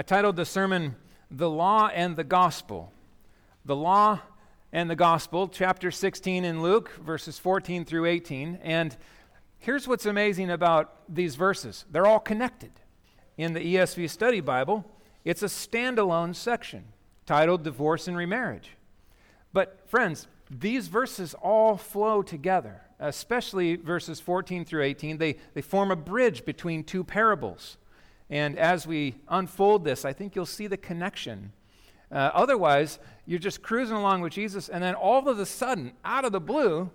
I titled the sermon, The Law and the Gospel. The Law and the Gospel, chapter 16 in Luke, verses 14 through 18. And here's what's amazing about these verses they're all connected. In the ESV Study Bible, it's a standalone section titled Divorce and Remarriage. But, friends, these verses all flow together, especially verses 14 through 18. They, they form a bridge between two parables. And as we unfold this, I think you'll see the connection. Uh, otherwise, you're just cruising along with Jesus, and then all of a sudden, out of the blue,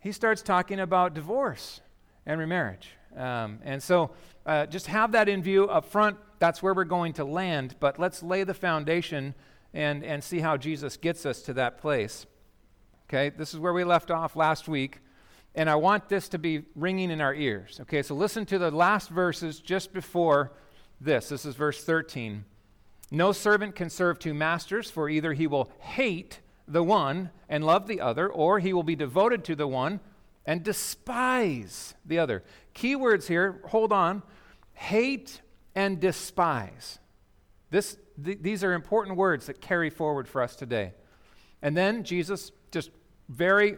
he starts talking about divorce and remarriage. Um, and so, uh, just have that in view up front. That's where we're going to land, but let's lay the foundation and, and see how Jesus gets us to that place. Okay, this is where we left off last week, and I want this to be ringing in our ears. Okay, so listen to the last verses just before this. This is verse 13. No servant can serve two masters, for either he will hate the one and love the other, or he will be devoted to the one and despise the other. Key words here, hold on hate and despise. This, th- these are important words that carry forward for us today. And then Jesus just very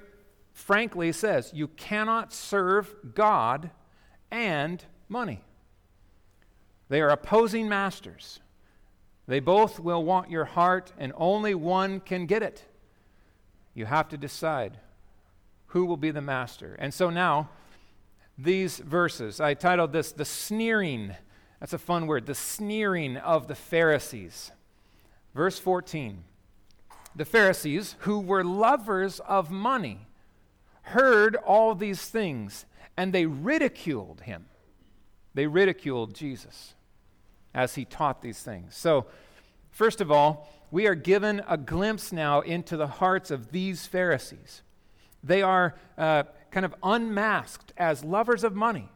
frankly says, You cannot serve God and money. They are opposing masters. They both will want your heart, and only one can get it. You have to decide who will be the master. And so now, these verses, I titled this The Sneering. That's a fun word. The sneering of the Pharisees. Verse 14 The Pharisees, who were lovers of money, heard all these things, and they ridiculed him. They ridiculed Jesus as he taught these things. So, first of all, we are given a glimpse now into the hearts of these Pharisees. They are uh, kind of unmasked as lovers of money.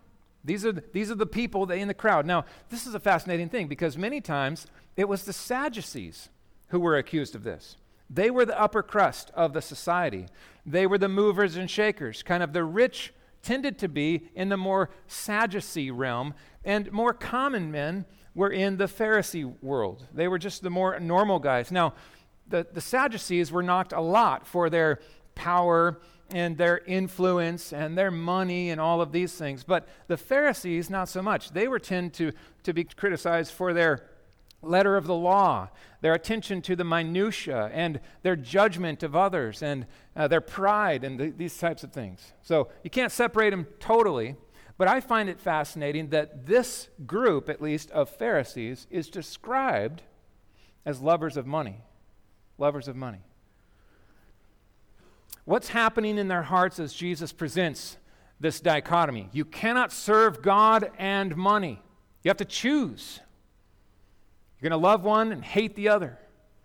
These are, the, these are the people in the crowd. Now, this is a fascinating thing because many times it was the Sadducees who were accused of this. They were the upper crust of the society. They were the movers and shakers, kind of the rich tended to be in the more Sadducee realm, and more common men were in the Pharisee world. They were just the more normal guys. Now, the, the Sadducees were knocked a lot for their power and their influence and their money and all of these things. But the Pharisees, not so much. They were tend to, to be criticized for their letter of the law, their attention to the minutiae, and their judgment of others, and uh, their pride, and th- these types of things. So you can't separate them totally, but I find it fascinating that this group, at least, of Pharisees is described as lovers of money. Lovers of money. What's happening in their hearts as Jesus presents this dichotomy? You cannot serve God and money. You have to choose. You're going to love one and hate the other,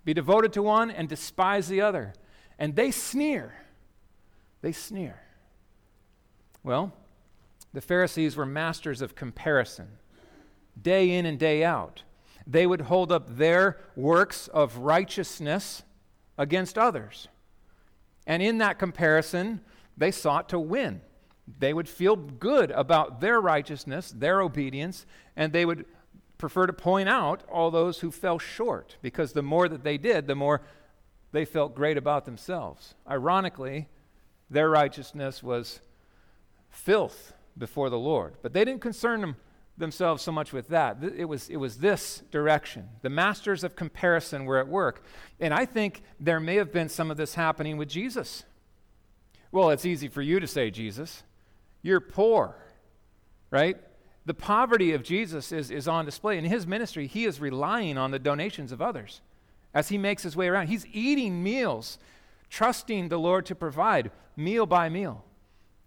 be devoted to one and despise the other. And they sneer. They sneer. Well, the Pharisees were masters of comparison, day in and day out. They would hold up their works of righteousness against others. And in that comparison, they sought to win. They would feel good about their righteousness, their obedience, and they would prefer to point out all those who fell short because the more that they did, the more they felt great about themselves. Ironically, their righteousness was filth before the Lord. But they didn't concern them, themselves so much with that. It was, it was this direction. The masters of comparison were at work. And I think there may have been some of this happening with Jesus. Well, it's easy for you to say, Jesus. You're poor, right? The poverty of Jesus is, is on display. In his ministry, he is relying on the donations of others as he makes his way around. He's eating meals, trusting the Lord to provide meal by meal.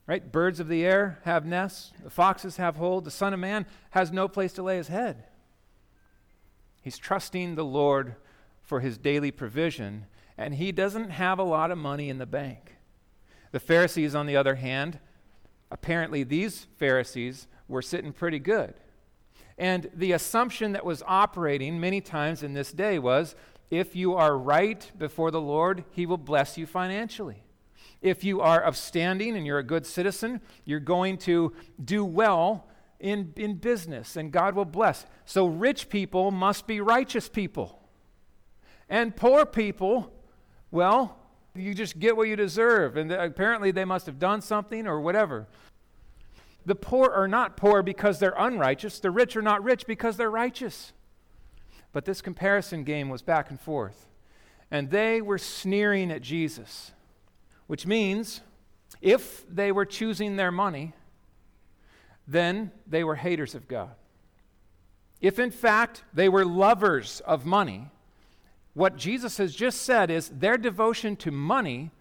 Right? Birds of the air have nests, the foxes have hold, the Son of Man has no place to lay his head. He's trusting the Lord for his daily provision, and he doesn't have a lot of money in the bank. The Pharisees, on the other hand, apparently these Pharisees were sitting pretty good. And the assumption that was operating many times in this day was if you are right before the Lord, He will bless you financially. If you are upstanding and you're a good citizen, you're going to do well in, in business, and God will bless. So rich people must be righteous people. And poor people, well, you just get what you deserve. And apparently they must have done something or whatever. The poor are not poor because they're unrighteous. The rich are not rich because they're righteous. But this comparison game was back and forth. And they were sneering at Jesus, which means if they were choosing their money, then they were haters of God. If in fact they were lovers of money, what Jesus has just said is their devotion to money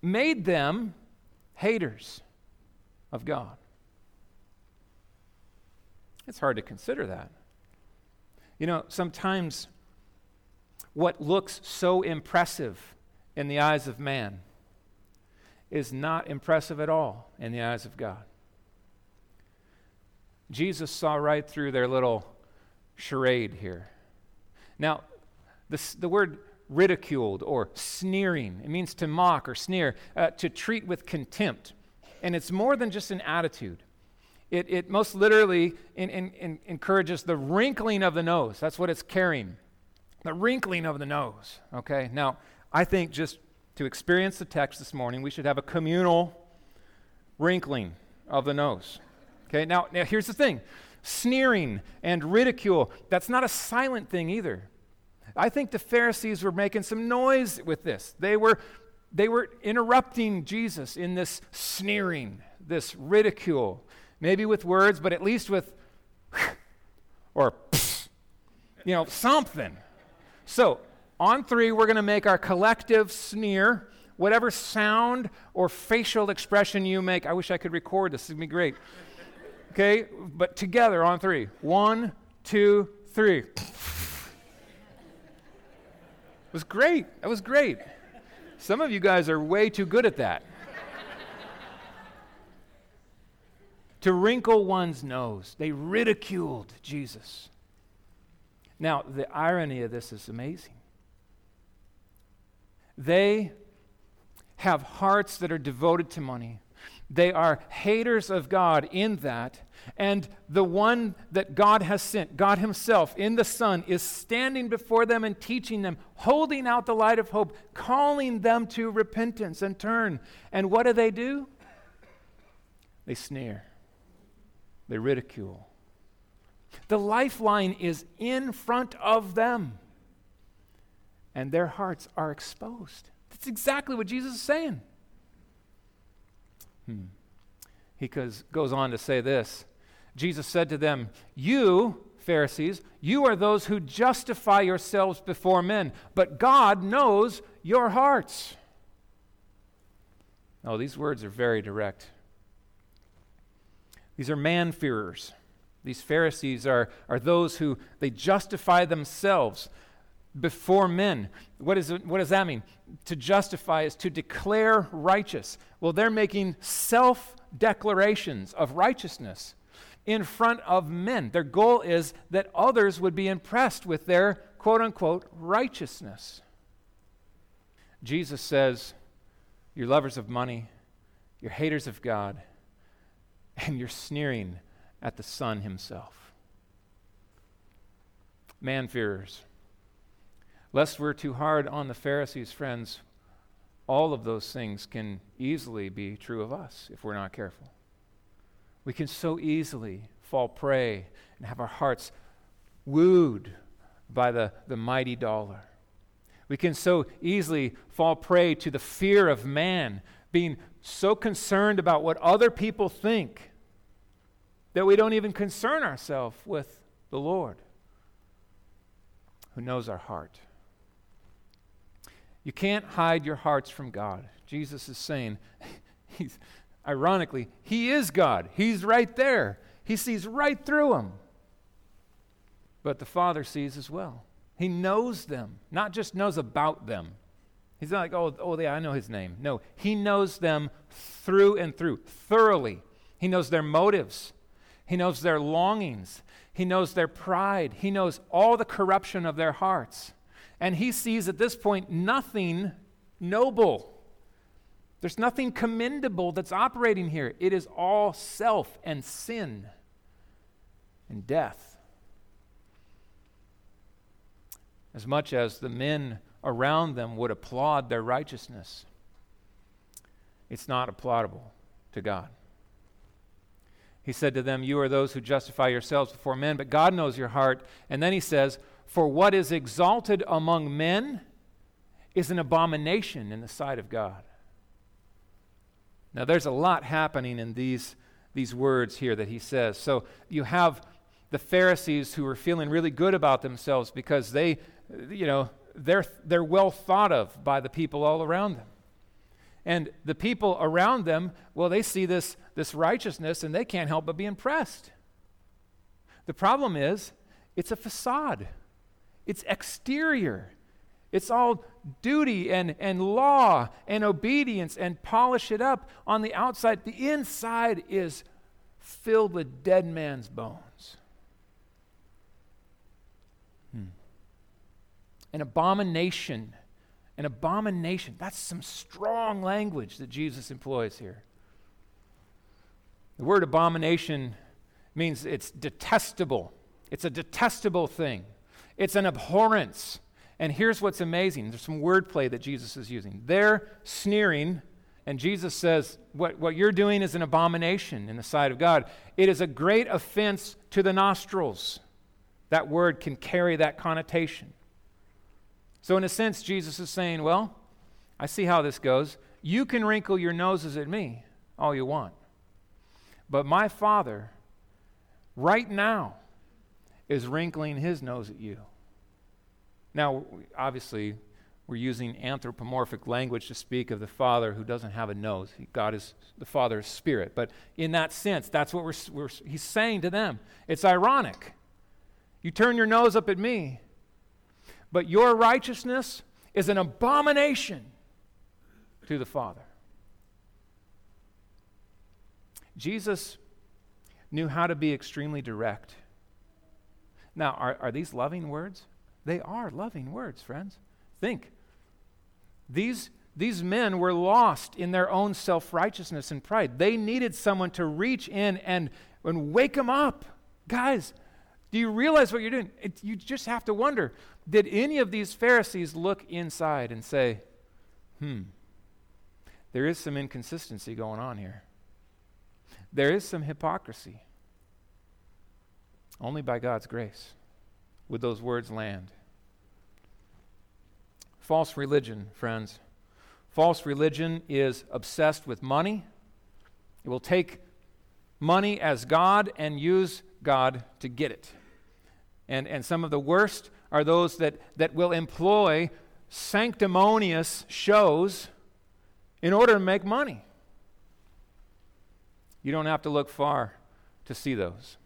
made them haters of God. It's hard to consider that. You know, sometimes what looks so impressive in the eyes of man is not impressive at all in the eyes of God. Jesus saw right through their little charade here. Now, this, the word ridiculed or sneering, it means to mock or sneer, uh, to treat with contempt. And it's more than just an attitude. It, it most literally in, in, in encourages the wrinkling of the nose. That's what it's carrying. The wrinkling of the nose. Okay? Now, I think just to experience the text this morning, we should have a communal wrinkling of the nose. Okay? Now, now here's the thing sneering and ridicule, that's not a silent thing either. I think the Pharisees were making some noise with this. They were, they were interrupting Jesus in this sneering, this ridicule, maybe with words, but at least with, or, you know, something. So, on three, we're going to make our collective sneer. Whatever sound or facial expression you make, I wish I could record this, it'd be great. Okay, but together on three. One, two, three. It was great. That was great. Some of you guys are way too good at that. to wrinkle one's nose. They ridiculed Jesus. Now, the irony of this is amazing. They have hearts that are devoted to money. They are haters of God in that. And the one that God has sent, God Himself in the Son, is standing before them and teaching them, holding out the light of hope, calling them to repentance and turn. And what do they do? They sneer, they ridicule. The lifeline is in front of them, and their hearts are exposed. That's exactly what Jesus is saying. Hmm. He goes, goes on to say this Jesus said to them, You, Pharisees, you are those who justify yourselves before men, but God knows your hearts. Oh, these words are very direct. These are man-fearers. These Pharisees are, are those who they justify themselves before men. What, is, what does that mean? To justify is to declare righteous. Well, they're making self declarations of righteousness in front of men. Their goal is that others would be impressed with their quote unquote righteousness. Jesus says, You're lovers of money, you're haters of God, and you're sneering at the Son Himself. Man-fearers. Lest we're too hard on the Pharisees, friends, all of those things can easily be true of us if we're not careful. We can so easily fall prey and have our hearts wooed by the, the mighty dollar. We can so easily fall prey to the fear of man, being so concerned about what other people think that we don't even concern ourselves with the Lord who knows our heart. You can't hide your hearts from God. Jesus is saying, he's, ironically, He is God. He's right there. He sees right through them. But the Father sees as well. He knows them, not just knows about them. He's not like, oh, oh yeah, I know his name. No, he knows them through and through, thoroughly. He knows their motives. He knows their longings. He knows their pride. He knows all the corruption of their hearts. And he sees at this point nothing noble. There's nothing commendable that's operating here. It is all self and sin and death. As much as the men around them would applaud their righteousness, it's not applaudable to God. He said to them, You are those who justify yourselves before men, but God knows your heart. And then he says, For what is exalted among men is an abomination in the sight of God. Now, there's a lot happening in these, these words here that he says. So, you have the Pharisees who are feeling really good about themselves because they, you know, they're, they're well thought of by the people all around them. And the people around them, well, they see this, this righteousness and they can't help but be impressed. The problem is, it's a facade, it's exterior. It's all duty and, and law and obedience and polish it up on the outside. The inside is filled with dead man's bones. Hmm. An abomination. An abomination. That's some strong language that Jesus employs here. The word abomination means it's detestable. It's a detestable thing. It's an abhorrence. And here's what's amazing there's some wordplay that Jesus is using. They're sneering, and Jesus says, what, what you're doing is an abomination in the sight of God. It is a great offense to the nostrils. That word can carry that connotation. So, in a sense, Jesus is saying, Well, I see how this goes. You can wrinkle your noses at me all you want. But my Father, right now, is wrinkling his nose at you. Now, obviously, we're using anthropomorphic language to speak of the Father who doesn't have a nose. God is the Father's spirit. But in that sense, that's what we're, we're, he's saying to them. It's ironic. You turn your nose up at me, but your righteousness is an abomination to the Father. Jesus knew how to be extremely direct. Now, are, are these loving words? They are loving words, friends. Think. These, these men were lost in their own self righteousness and pride. They needed someone to reach in and, and wake them up. Guys, do you realize what you're doing? It, you just have to wonder did any of these Pharisees look inside and say, hmm, there is some inconsistency going on here? There is some hypocrisy. Only by God's grace would those words land. False religion, friends. False religion is obsessed with money. It will take money as God and use God to get it. And, and some of the worst are those that, that will employ sanctimonious shows in order to make money. You don't have to look far to see those.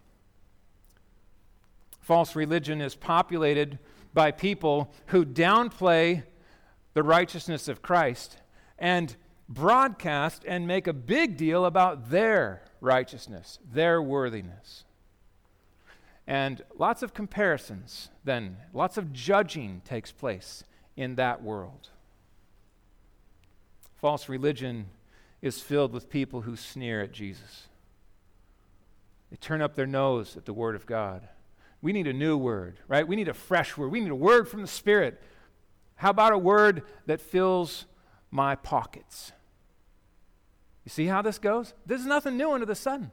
False religion is populated by people who downplay the righteousness of Christ and broadcast and make a big deal about their righteousness, their worthiness. And lots of comparisons, then, lots of judging takes place in that world. False religion is filled with people who sneer at Jesus. They turn up their nose at the Word of God. We need a new word, right? We need a fresh word. We need a word from the Spirit. How about a word that fills my pockets? You see how this goes? There's nothing new under the sun.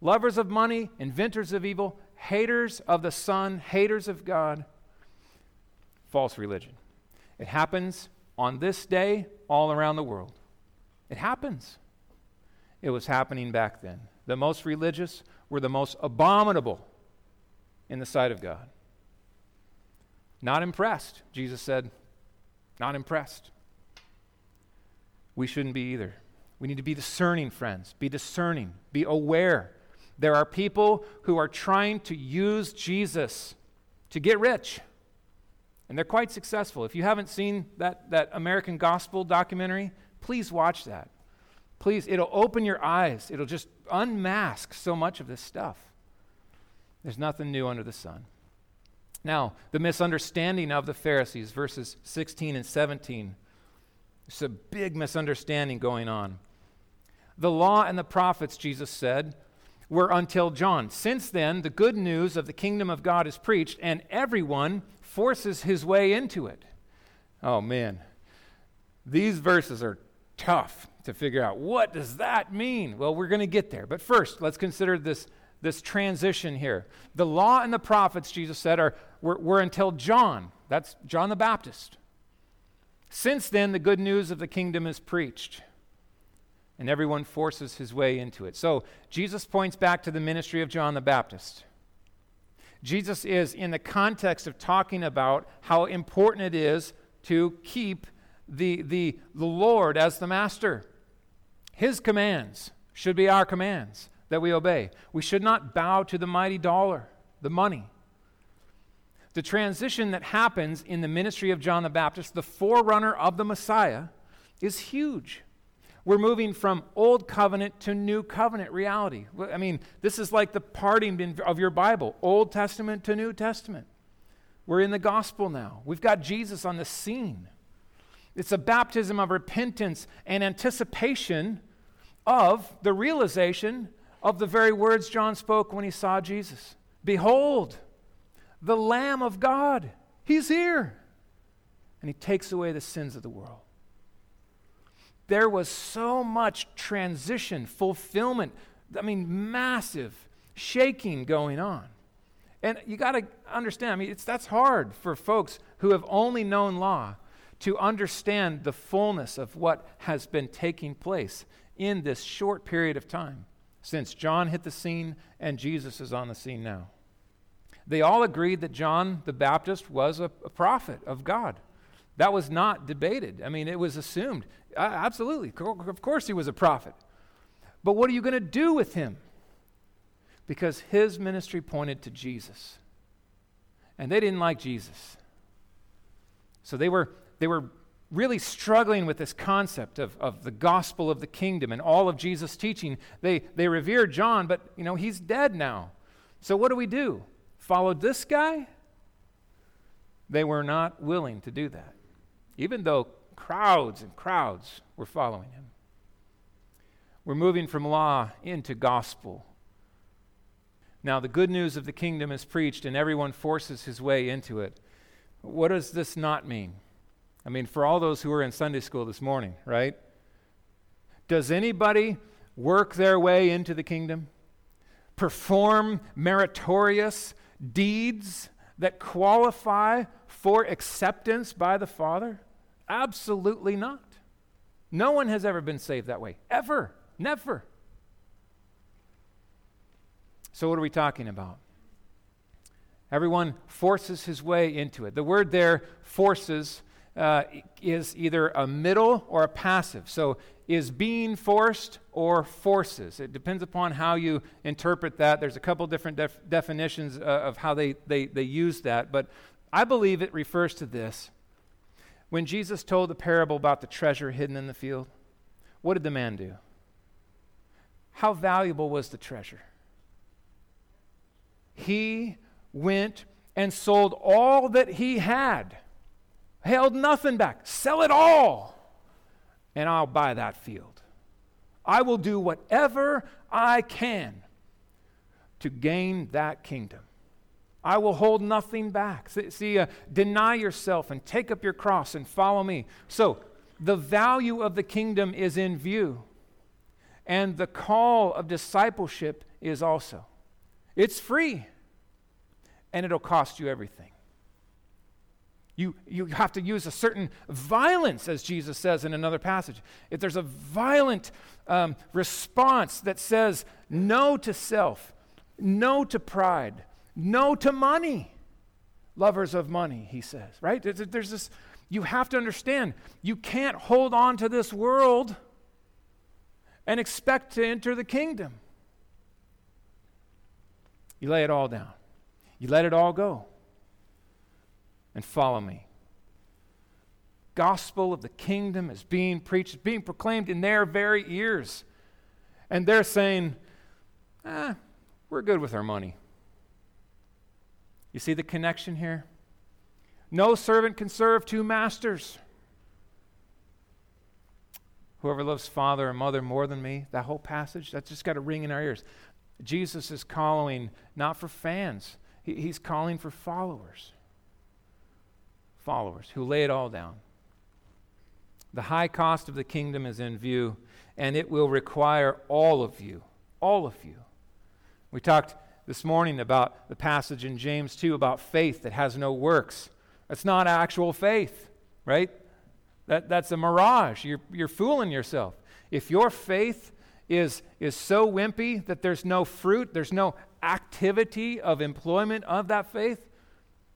Lovers of money, inventors of evil, haters of the Son, haters of God, false religion. It happens on this day all around the world. It happens. It was happening back then. The most religious were the most abominable in the sight of God. Not impressed, Jesus said. Not impressed. We shouldn't be either. We need to be discerning, friends. Be discerning. Be aware. There are people who are trying to use Jesus to get rich. And they're quite successful. If you haven't seen that, that American Gospel documentary, please watch that. Please, it'll open your eyes. It'll just unmask so much of this stuff. There's nothing new under the sun. Now, the misunderstanding of the Pharisees, verses 16 and 17. It's a big misunderstanding going on. The law and the prophets, Jesus said, were until John. Since then, the good news of the kingdom of God is preached, and everyone forces his way into it. Oh, man. These verses are tough to figure out. What does that mean? Well, we're going to get there. But first, let's consider this, this transition here. The law and the prophets, Jesus said, are, were, were until John. That's John the Baptist. Since then, the good news of the kingdom is preached, and everyone forces his way into it. So, Jesus points back to the ministry of John the Baptist. Jesus is in the context of talking about how important it is to keep the, the, the Lord as the master. His commands should be our commands that we obey. We should not bow to the mighty dollar, the money. The transition that happens in the ministry of John the Baptist, the forerunner of the Messiah, is huge. We're moving from old covenant to new covenant reality. I mean, this is like the parting of your Bible, Old Testament to New Testament. We're in the gospel now. We've got Jesus on the scene. It's a baptism of repentance and anticipation of the realization of the very words John spoke when he saw Jesus Behold, the Lamb of God. He's here. And he takes away the sins of the world. There was so much transition, fulfillment, I mean, massive shaking going on. And you got to understand, I mean, it's, that's hard for folks who have only known law to understand the fullness of what has been taking place in this short period of time since John hit the scene and Jesus is on the scene now. They all agreed that John the Baptist was a, a prophet of God. That was not debated. I mean, it was assumed. Uh, absolutely. Of course, he was a prophet. But what are you going to do with him? Because his ministry pointed to Jesus. And they didn't like Jesus. So they were, they were really struggling with this concept of, of the gospel of the kingdom and all of Jesus' teaching. They, they revered John, but, you know, he's dead now. So what do we do? Follow this guy? They were not willing to do that, even though crowds and crowds were following him. We're moving from law into gospel. Now, the good news of the kingdom is preached, and everyone forces his way into it. What does this not mean? I mean, for all those who were in Sunday school this morning, right? Does anybody work their way into the kingdom? Perform meritorious deeds that qualify for acceptance by the Father? Absolutely not. No one has ever been saved that way. Ever. Never. So, what are we talking about? Everyone forces his way into it. The word there, forces, uh, is either a middle or a passive. So, is being forced or forces? It depends upon how you interpret that. There's a couple different def- definitions uh, of how they, they, they use that, but I believe it refers to this. When Jesus told the parable about the treasure hidden in the field, what did the man do? How valuable was the treasure? He went and sold all that he had, held nothing back, sell it all, and I'll buy that field. I will do whatever I can to gain that kingdom. I will hold nothing back. See, uh, deny yourself and take up your cross and follow me. So, the value of the kingdom is in view, and the call of discipleship is also. It's free and it'll cost you everything. You, you have to use a certain violence, as Jesus says in another passage. If there's a violent um, response that says no to self, no to pride, no to money, lovers of money, he says, right? There's, there's this, you have to understand, you can't hold on to this world and expect to enter the kingdom. You lay it all down. You let it all go and follow me. Gospel of the kingdom is being preached, being proclaimed in their very ears. And they're saying, ah, we're good with our money. You see the connection here? No servant can serve two masters. Whoever loves father or mother more than me, that whole passage, that's just got to ring in our ears. Jesus is calling not for fans, he, he's calling for followers. Followers who lay it all down. The high cost of the kingdom is in view, and it will require all of you. All of you. We talked this morning about the passage in James 2 about faith that has no works. That's not actual faith, right? That, that's a mirage. You're, you're fooling yourself. If your faith is, is so wimpy that there's no fruit, there's no activity of employment of that faith,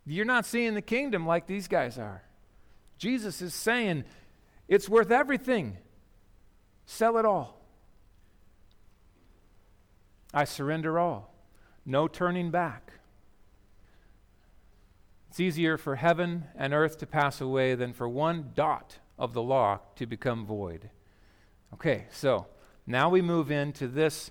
you're not seeing the kingdom like these guys are. Jesus is saying it's worth everything. Sell it all. I surrender all. No turning back. It's easier for heaven and earth to pass away than for one dot of the law to become void. Okay, so now we move into this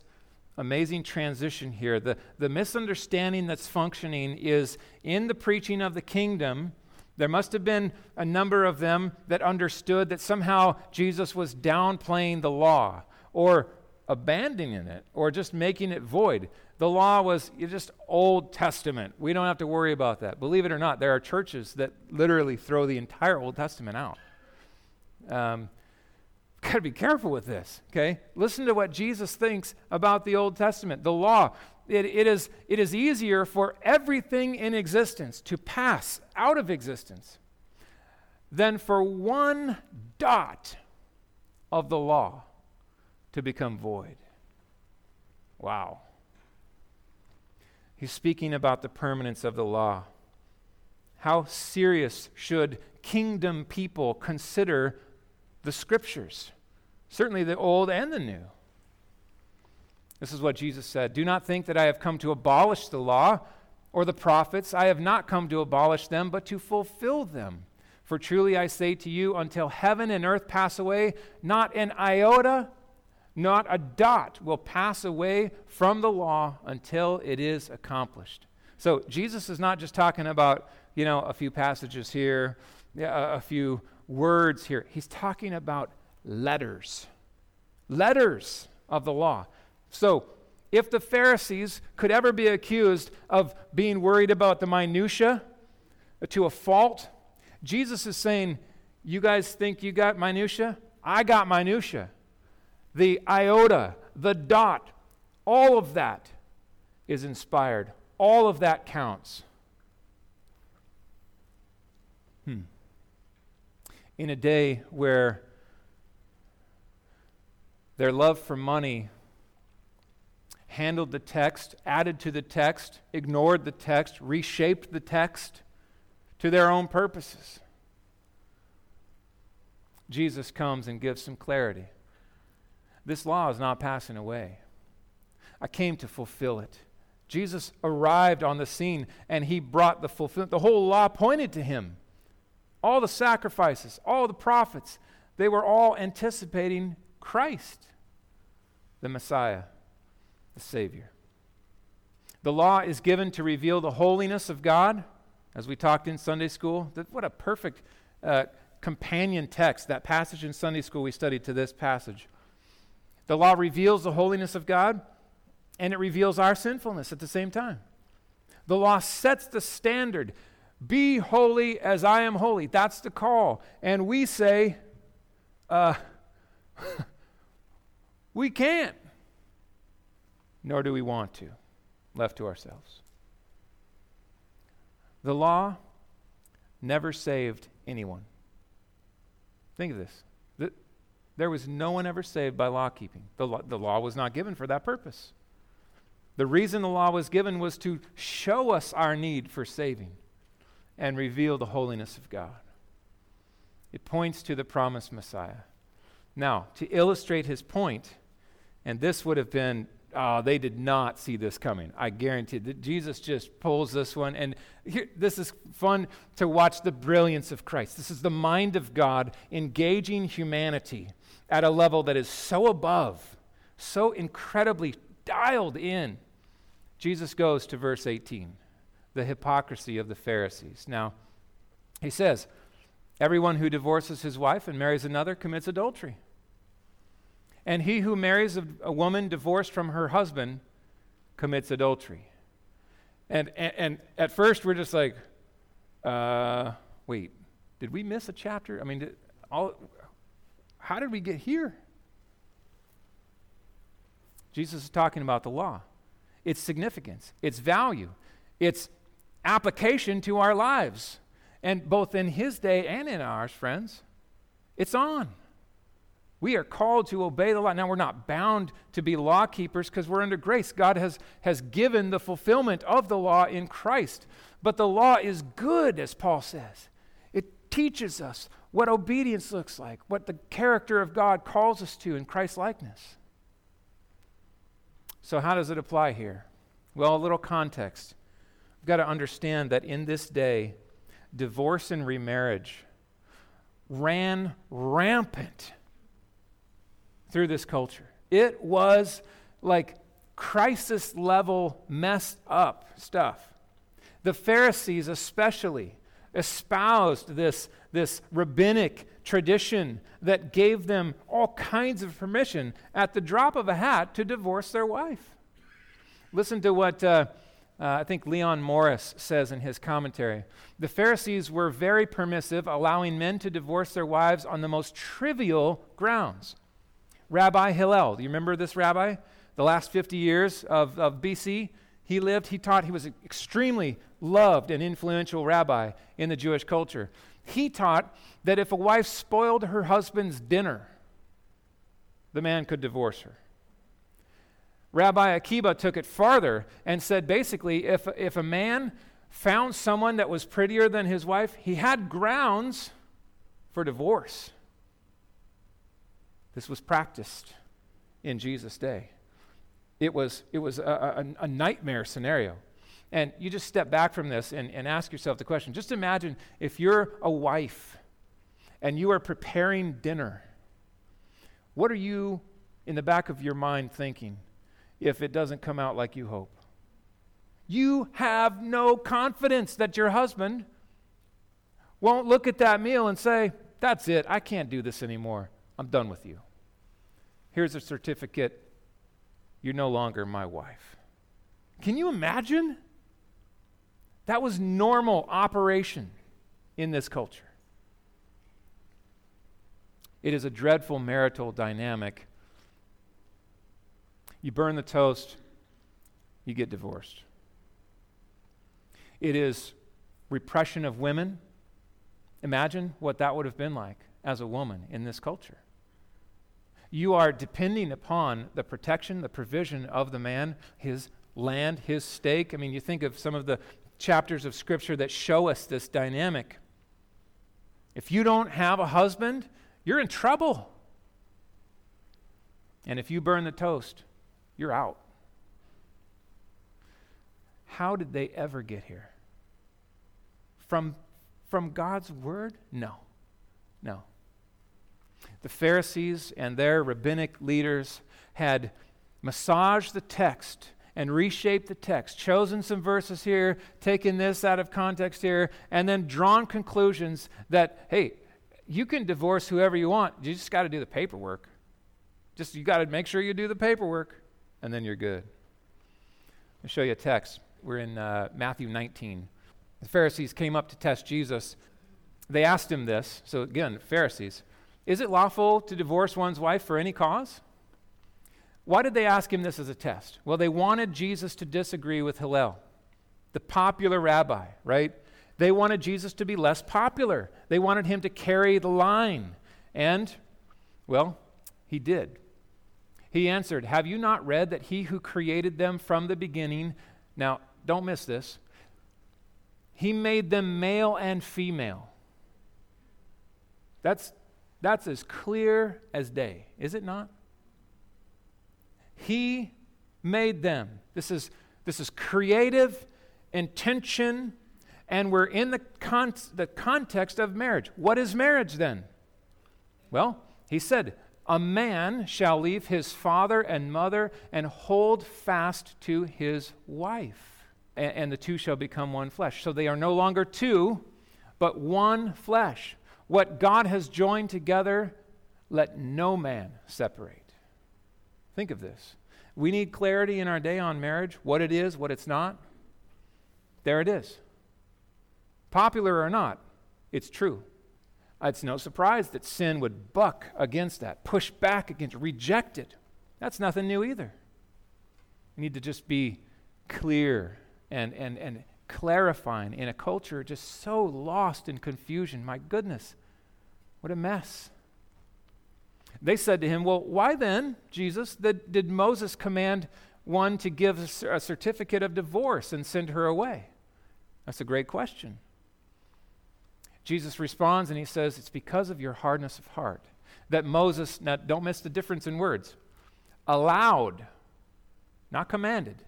amazing transition here. The, the misunderstanding that's functioning is in the preaching of the kingdom. There must have been a number of them that understood that somehow Jesus was downplaying the law or abandoning it or just making it void. The law was just Old Testament. We don't have to worry about that. Believe it or not, there are churches that literally throw the entire Old Testament out. Um, got to be careful with this, okay? Listen to what Jesus thinks about the Old Testament. The law, it, it, is, it is easier for everything in existence to pass out of existence than for one dot of the law to become void. Wow. He's speaking about the permanence of the law. How serious should kingdom people consider the scriptures? Certainly the old and the new. This is what Jesus said Do not think that I have come to abolish the law or the prophets. I have not come to abolish them, but to fulfill them. For truly I say to you, until heaven and earth pass away, not an iota, not a dot will pass away from the law until it is accomplished. So Jesus is not just talking about, you know, a few passages here, a few words here. He's talking about letters. Letters of the law. So, if the Pharisees could ever be accused of being worried about the minutiae to a fault, Jesus is saying, You guys think you got minutiae? I got minutiae. The iota, the dot, all of that is inspired. All of that counts. Hmm. In a day where their love for money handled the text, added to the text, ignored the text, reshaped the text to their own purposes. Jesus comes and gives some clarity. This law is not passing away. I came to fulfill it. Jesus arrived on the scene and he brought the fulfillment. The whole law pointed to him. All the sacrifices, all the prophets, they were all anticipating Christ, the Messiah, the Savior. The law is given to reveal the holiness of God, as we talked in Sunday school. What a perfect uh, companion text, that passage in Sunday school we studied to this passage. The law reveals the holiness of God, and it reveals our sinfulness at the same time. The law sets the standard. Be holy as I am holy. That's the call. And we say, uh, We can't, nor do we want to, left to ourselves. The law never saved anyone. Think of this. The, there was no one ever saved by law keeping. The law, the law was not given for that purpose. The reason the law was given was to show us our need for saving and reveal the holiness of God. It points to the promised Messiah. Now, to illustrate his point, and this would have been, oh, they did not see this coming. I guarantee that Jesus just pulls this one. And here, this is fun to watch the brilliance of Christ. This is the mind of God engaging humanity at a level that is so above, so incredibly dialed in. Jesus goes to verse 18, the hypocrisy of the Pharisees. Now, he says, Everyone who divorces his wife and marries another commits adultery. And he who marries a, a woman divorced from her husband commits adultery. And, and, and at first, we're just like, uh, wait, did we miss a chapter? I mean, did, all, how did we get here? Jesus is talking about the law, its significance, its value, its application to our lives. And both in his day and in ours, friends, it's on. We are called to obey the law. Now, we're not bound to be law keepers because we're under grace. God has, has given the fulfillment of the law in Christ. But the law is good, as Paul says. It teaches us what obedience looks like, what the character of God calls us to in Christ likeness. So, how does it apply here? Well, a little context. We've got to understand that in this day, divorce and remarriage ran rampant through this culture. It was like crisis level messed up stuff. The Pharisees, especially, espoused this, this rabbinic tradition that gave them all kinds of permission at the drop of a hat to divorce their wife. Listen to what uh, uh, I think Leon Morris says in his commentary. The Pharisees were very permissive, allowing men to divorce their wives on the most trivial grounds. Rabbi Hillel. Do you remember this rabbi? The last 50 years of, of BC, he lived, he taught, he was an extremely loved and influential rabbi in the Jewish culture. He taught that if a wife spoiled her husband's dinner, the man could divorce her. Rabbi Akiba took it farther and said basically, if, if a man found someone that was prettier than his wife, he had grounds for divorce. This was practiced in Jesus' day. It was, it was a, a, a, nightmare scenario. And you just step back from this and, and ask yourself the question just imagine if you're a wife and you are preparing dinner, what are you in the back of your mind thinking if it doesn't come out like you hope? You have no confidence that your husband won't look at that meal and say, That's it, I can't do this anymore. I'm done with you. Here's a certificate. You're no longer my wife. Can you imagine? That was normal operation in this culture. It is a dreadful marital dynamic. You burn the toast, you get divorced. It is repression of women. Imagine what that would have been like as a woman in this culture. You are depending upon the protection, the provision of the man, his land, his stake. I mean, you think of some of the chapters of Scripture that show us this dynamic. If you don't have a husband, you're in trouble. And if you burn the toast, you're out. How did they ever get here? From, from God's word? No. No. The Pharisees and their rabbinic leaders had massaged the text and reshaped the text, chosen some verses here, taken this out of context here, and then drawn conclusions that, hey, you can divorce whoever you want. You just got to do the paperwork. Just you got to make sure you do the paperwork, and then you're good. I'll show you a text. We're in uh, Matthew 19. The Pharisees came up to test Jesus. They asked him this. So again, Pharisees. Is it lawful to divorce one's wife for any cause? Why did they ask him this as a test? Well, they wanted Jesus to disagree with Hillel, the popular rabbi, right? They wanted Jesus to be less popular. They wanted him to carry the line. And, well, he did. He answered, Have you not read that he who created them from the beginning, now don't miss this, he made them male and female. That's that's as clear as day, is it not? He made them. This is, this is creative intention, and we're in the, con- the context of marriage. What is marriage then? Well, he said, A man shall leave his father and mother and hold fast to his wife, and, and the two shall become one flesh. So they are no longer two, but one flesh. What God has joined together, let no man separate. Think of this. We need clarity in our day on marriage, what it is, what it's not. There it is. Popular or not, it's true. It's no surprise that sin would buck against that, push back against, reject it. That's nothing new either. We need to just be clear and, and, and clarifying in a culture just so lost in confusion. My goodness, what a mess. They said to him, Well, why then, Jesus, did, did Moses command one to give a certificate of divorce and send her away? That's a great question. Jesus responds and he says, It's because of your hardness of heart that Moses, now don't miss the difference in words, allowed, not commanded.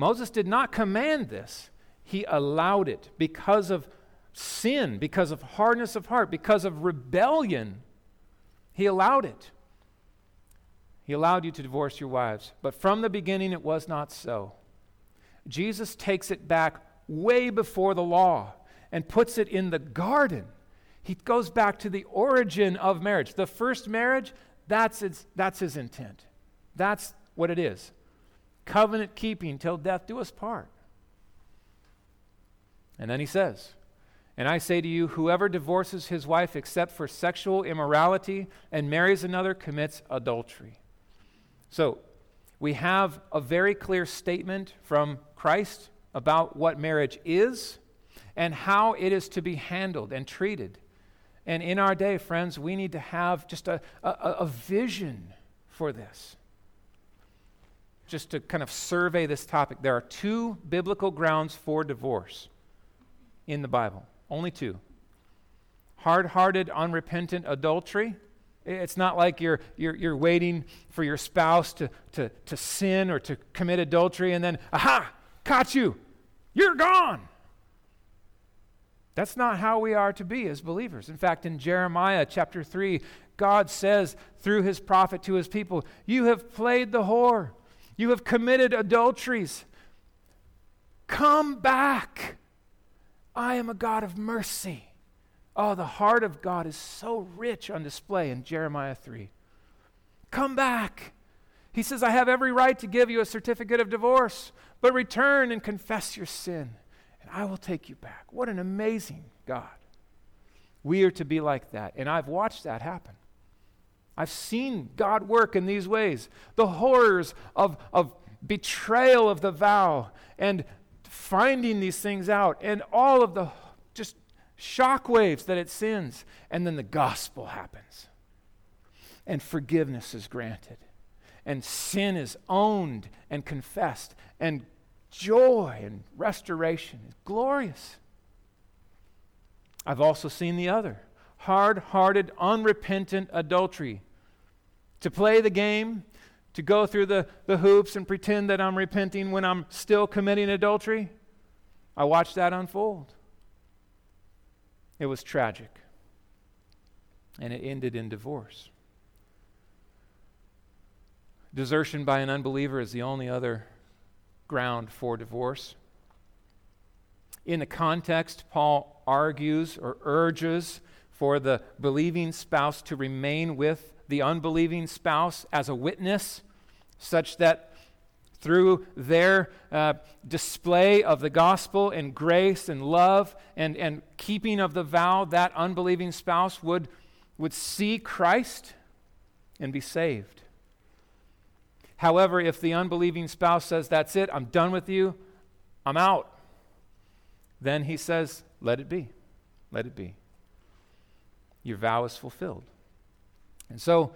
Moses did not command this, he allowed it because of sin, because of hardness of heart, because of rebellion. He allowed it. He allowed you to divorce your wives. But from the beginning, it was not so. Jesus takes it back way before the law and puts it in the garden. He goes back to the origin of marriage. The first marriage, that's, its, that's his intent. That's what it is covenant keeping till death do us part. And then he says, And I say to you, whoever divorces his wife except for sexual immorality and marries another commits adultery. So, we have a very clear statement from Christ about what marriage is and how it is to be handled and treated. And in our day, friends, we need to have just a, a, a vision for this. Just to kind of survey this topic, there are two biblical grounds for divorce in the Bible. Only two hard hearted, unrepentant adultery. It's not like you're, you're, you're waiting for your spouse to, to, to sin or to commit adultery and then, aha, caught you. You're gone. That's not how we are to be as believers. In fact, in Jeremiah chapter 3, God says through his prophet to his people, You have played the whore, you have committed adulteries. Come back. I am a God of mercy. Oh, the heart of God is so rich on display in Jeremiah 3. Come back. He says, I have every right to give you a certificate of divorce, but return and confess your sin and I will take you back. What an amazing God. We are to be like that. And I've watched that happen. I've seen God work in these ways. The horrors of, of betrayal of the vow and finding these things out and all of the just shock waves that it sends. And then the gospel happens. And forgiveness is granted. And sin is owned and confessed. And joy and restoration is glorious. I've also seen the other hard hearted, unrepentant adultery. To play the game, to go through the, the hoops and pretend that I'm repenting when I'm still committing adultery. I watched that unfold. It was tragic. And it ended in divorce. Desertion by an unbeliever is the only other ground for divorce. In the context, Paul argues or urges for the believing spouse to remain with the unbelieving spouse as a witness, such that through their uh, display of the gospel and grace and love and, and keeping of the vow, that unbelieving spouse would, would see Christ and be saved. However, if the unbelieving spouse says, That's it, I'm done with you, I'm out, then he says, Let it be. Let it be. Your vow is fulfilled. And so,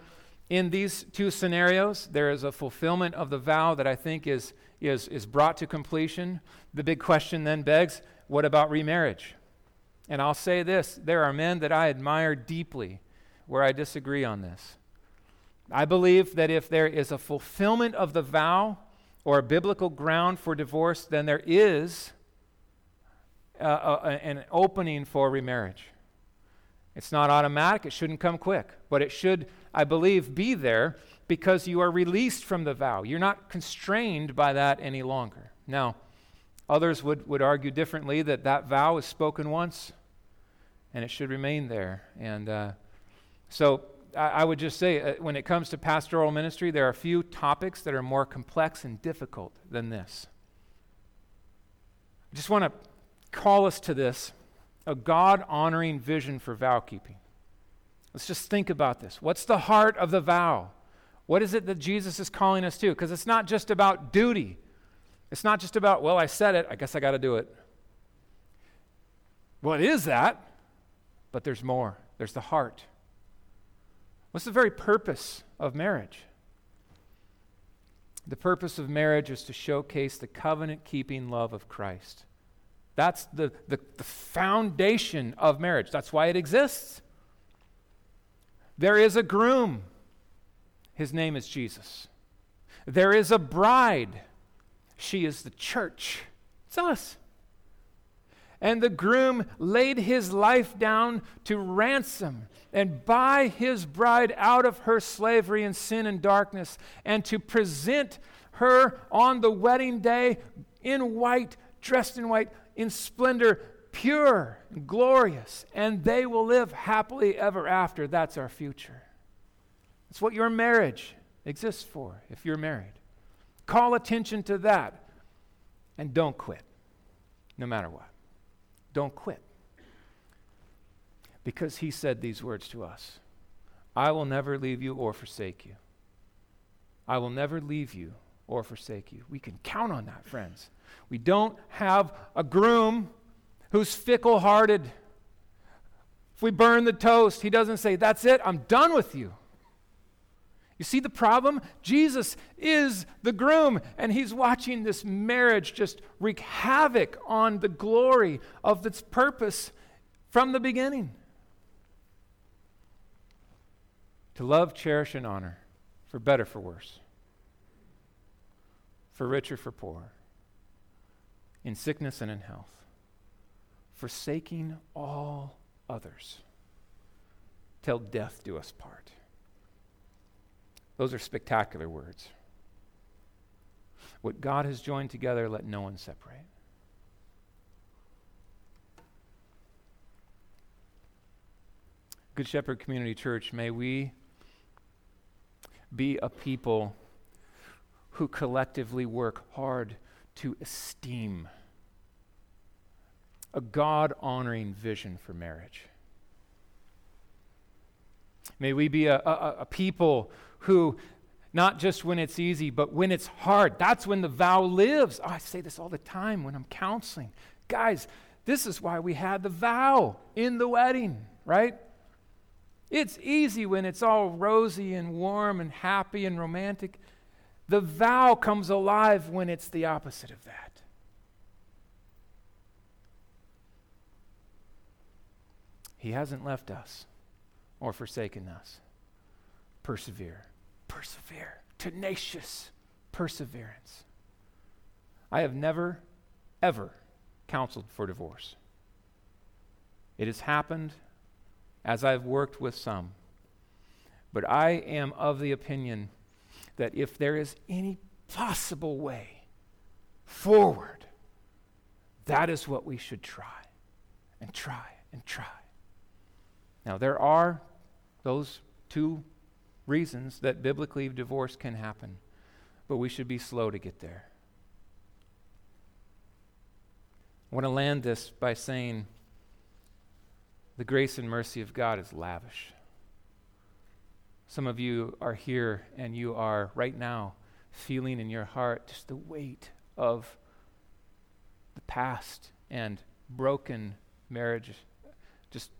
in these two scenarios, there is a fulfillment of the vow that I think is, is, is brought to completion. The big question then begs what about remarriage? And I'll say this there are men that I admire deeply where I disagree on this. I believe that if there is a fulfillment of the vow or a biblical ground for divorce, then there is a, a, an opening for remarriage. It's not automatic, it shouldn't come quick, but it should, I believe, be there because you are released from the vow. You're not constrained by that any longer. Now, others would, would argue differently that that vow is spoken once and it should remain there. And uh, so I, I would just say, uh, when it comes to pastoral ministry, there are few topics that are more complex and difficult than this. I just want to call us to this a God honoring vision for vow keeping. Let's just think about this. What's the heart of the vow? What is it that Jesus is calling us to? Because it's not just about duty. It's not just about, well, I said it, I guess I got to do it. Well, that, but there's more. There's the heart. What's the very purpose of marriage? The purpose of marriage is to showcase the covenant keeping love of Christ. That's the, the, the, foundation of marriage. That's why it exists. There is a groom. His name is Jesus. There is a bride. She is the church. It's us. And the groom laid his life down to ransom and buy his bride out of her slavery and sin and darkness, and to present her on the wedding day in white, dressed in white, in splendor, pure and glorious, and they will live happily ever after. That's our future. That's what your marriage exists for if you're married. Call attention to that and don't quit, no matter what. Don't quit. Because he said these words to us I will never leave you or forsake you. I will never leave you or forsake you. We can count on that, friends. We don't have a groom who's fickle hearted. If we burn the toast, he doesn't say, That's it, I'm done with you. You see the problem? Jesus is the groom, and he's watching this marriage just wreak havoc on the glory of its purpose from the beginning. To love, cherish, and honor, for better, for worse, for richer, for poor, in sickness and in health, forsaking all others, till death do us part. Those are spectacular words. What God has joined together, let no one separate. Good Shepherd Community Church, may we be a people who collectively work hard to esteem a God honoring vision for marriage. May we be a, a, a, people who, not just when it's easy, but when it's hard, that's when the vow lives. Oh, I say this all the time when I'm counseling. Guys, this is why we had the vow in the wedding, right? It's easy when it's all rosy and warm and happy and romantic. The vow comes alive when it's the opposite of that. He hasn't left us or forsaken us. Persevere. Persevere. Tenacious perseverance. I have never, ever counseled for divorce. It has happened as I've worked with some. But I am of the opinion that if there is any possible way forward, that is what we should try and try and try. Now, there are those two reasons that biblically divorce can happen, but we should be slow to get there. I want to land this by saying the grace and mercy of God is lavish. Some of you are here and you are right now feeling in your heart just the weight of the past and broken marriage, just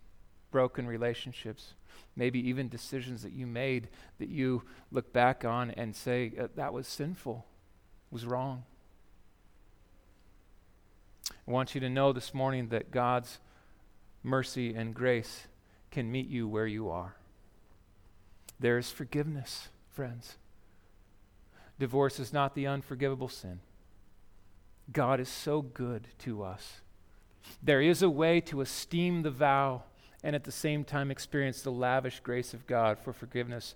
broken relationships, maybe even decisions that you made that you look back on and say, uh, that was sinful, was wrong. I want you to know this morning that God's mercy and grace can meet you where you are. There is forgiveness, friends. Divorce is not the unforgivable sin. God is so good to us. There is a way to esteem the vow and at the same time experience the lavish grace of God for forgiveness.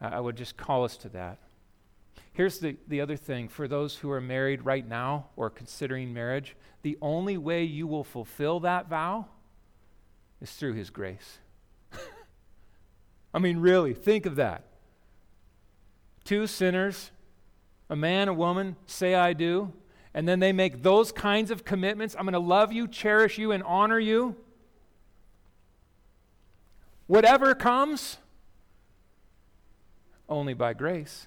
I would just call us to that. Here's the, the other thing for those who are married right now or considering marriage, the only way you will fulfill that vow is through His grace. I mean, really, think of that. Two sinners, a man, a woman, say, I do, and then they make those kinds of commitments. I'm going to love you, cherish you, and honor you. Whatever comes, only by grace,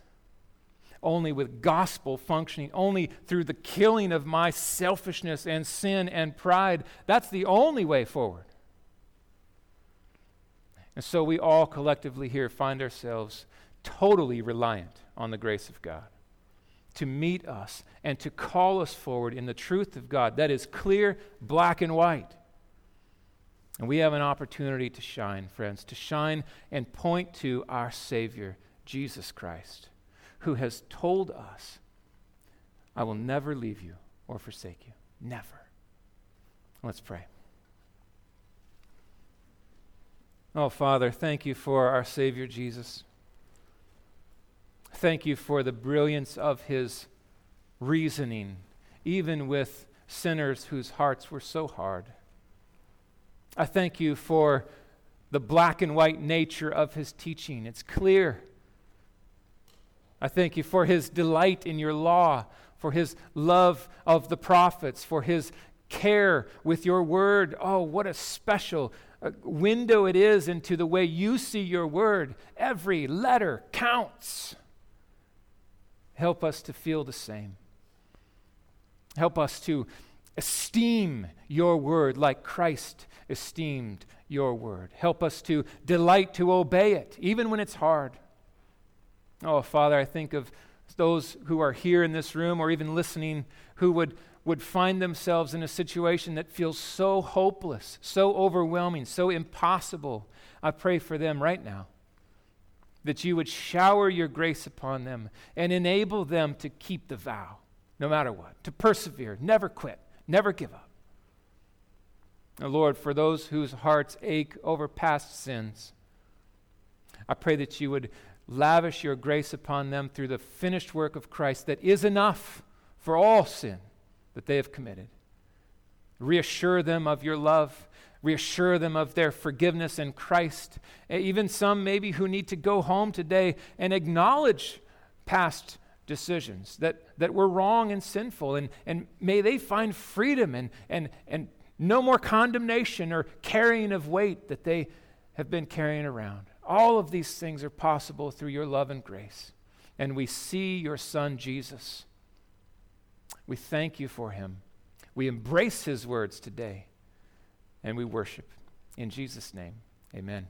only with gospel functioning, only through the killing of my selfishness and sin and pride. That's the only way forward. And so we all collectively here find ourselves totally reliant on the grace of God to meet us and to call us forward in the truth of God that is clear, black, and white. And we have an opportunity to shine, friends, to shine and point to our Savior, Jesus Christ, who has told us, I will never leave you or forsake you. Never. Let's pray. Oh, Father, thank you for our Savior Jesus. Thank you for the brilliance of his reasoning, even with sinners whose hearts were so hard. I thank you for the black and white nature of his teaching. It's clear. I thank you for his delight in your law, for his love of the prophets, for his care with your word. Oh, what a special Uh, window it is into the way you see your word. Every letter counts. Help us to feel the same. Help us to esteem your word like Christ esteemed your word. Help us to delight to obey it, even when it's hard. Oh, Father, I think of those who are here in this room or even listening who would, would find themselves in a situation that feels so hopeless, so overwhelming, so impossible. I pray for them right now that you would shower your grace upon them and enable them to keep the vow, no matter what, to persevere, never quit, never give up. Now, Lord, for those whose hearts ache over past sins, I pray that you would lavish your grace upon them through the finished work of Christ that is enough for all sin that they have committed. Reassure them of your love reassure them of their forgiveness in Christ. Even some maybe who need to go home today and acknowledge past decisions that, that were wrong and sinful. And, and may they find freedom and, and, and no more condemnation or carrying of weight that they have been carrying around. All of these things are possible through your love and grace. And we see your Son, Jesus. We thank you for him. We embrace his words today and we worship. In Jesus' name, amen.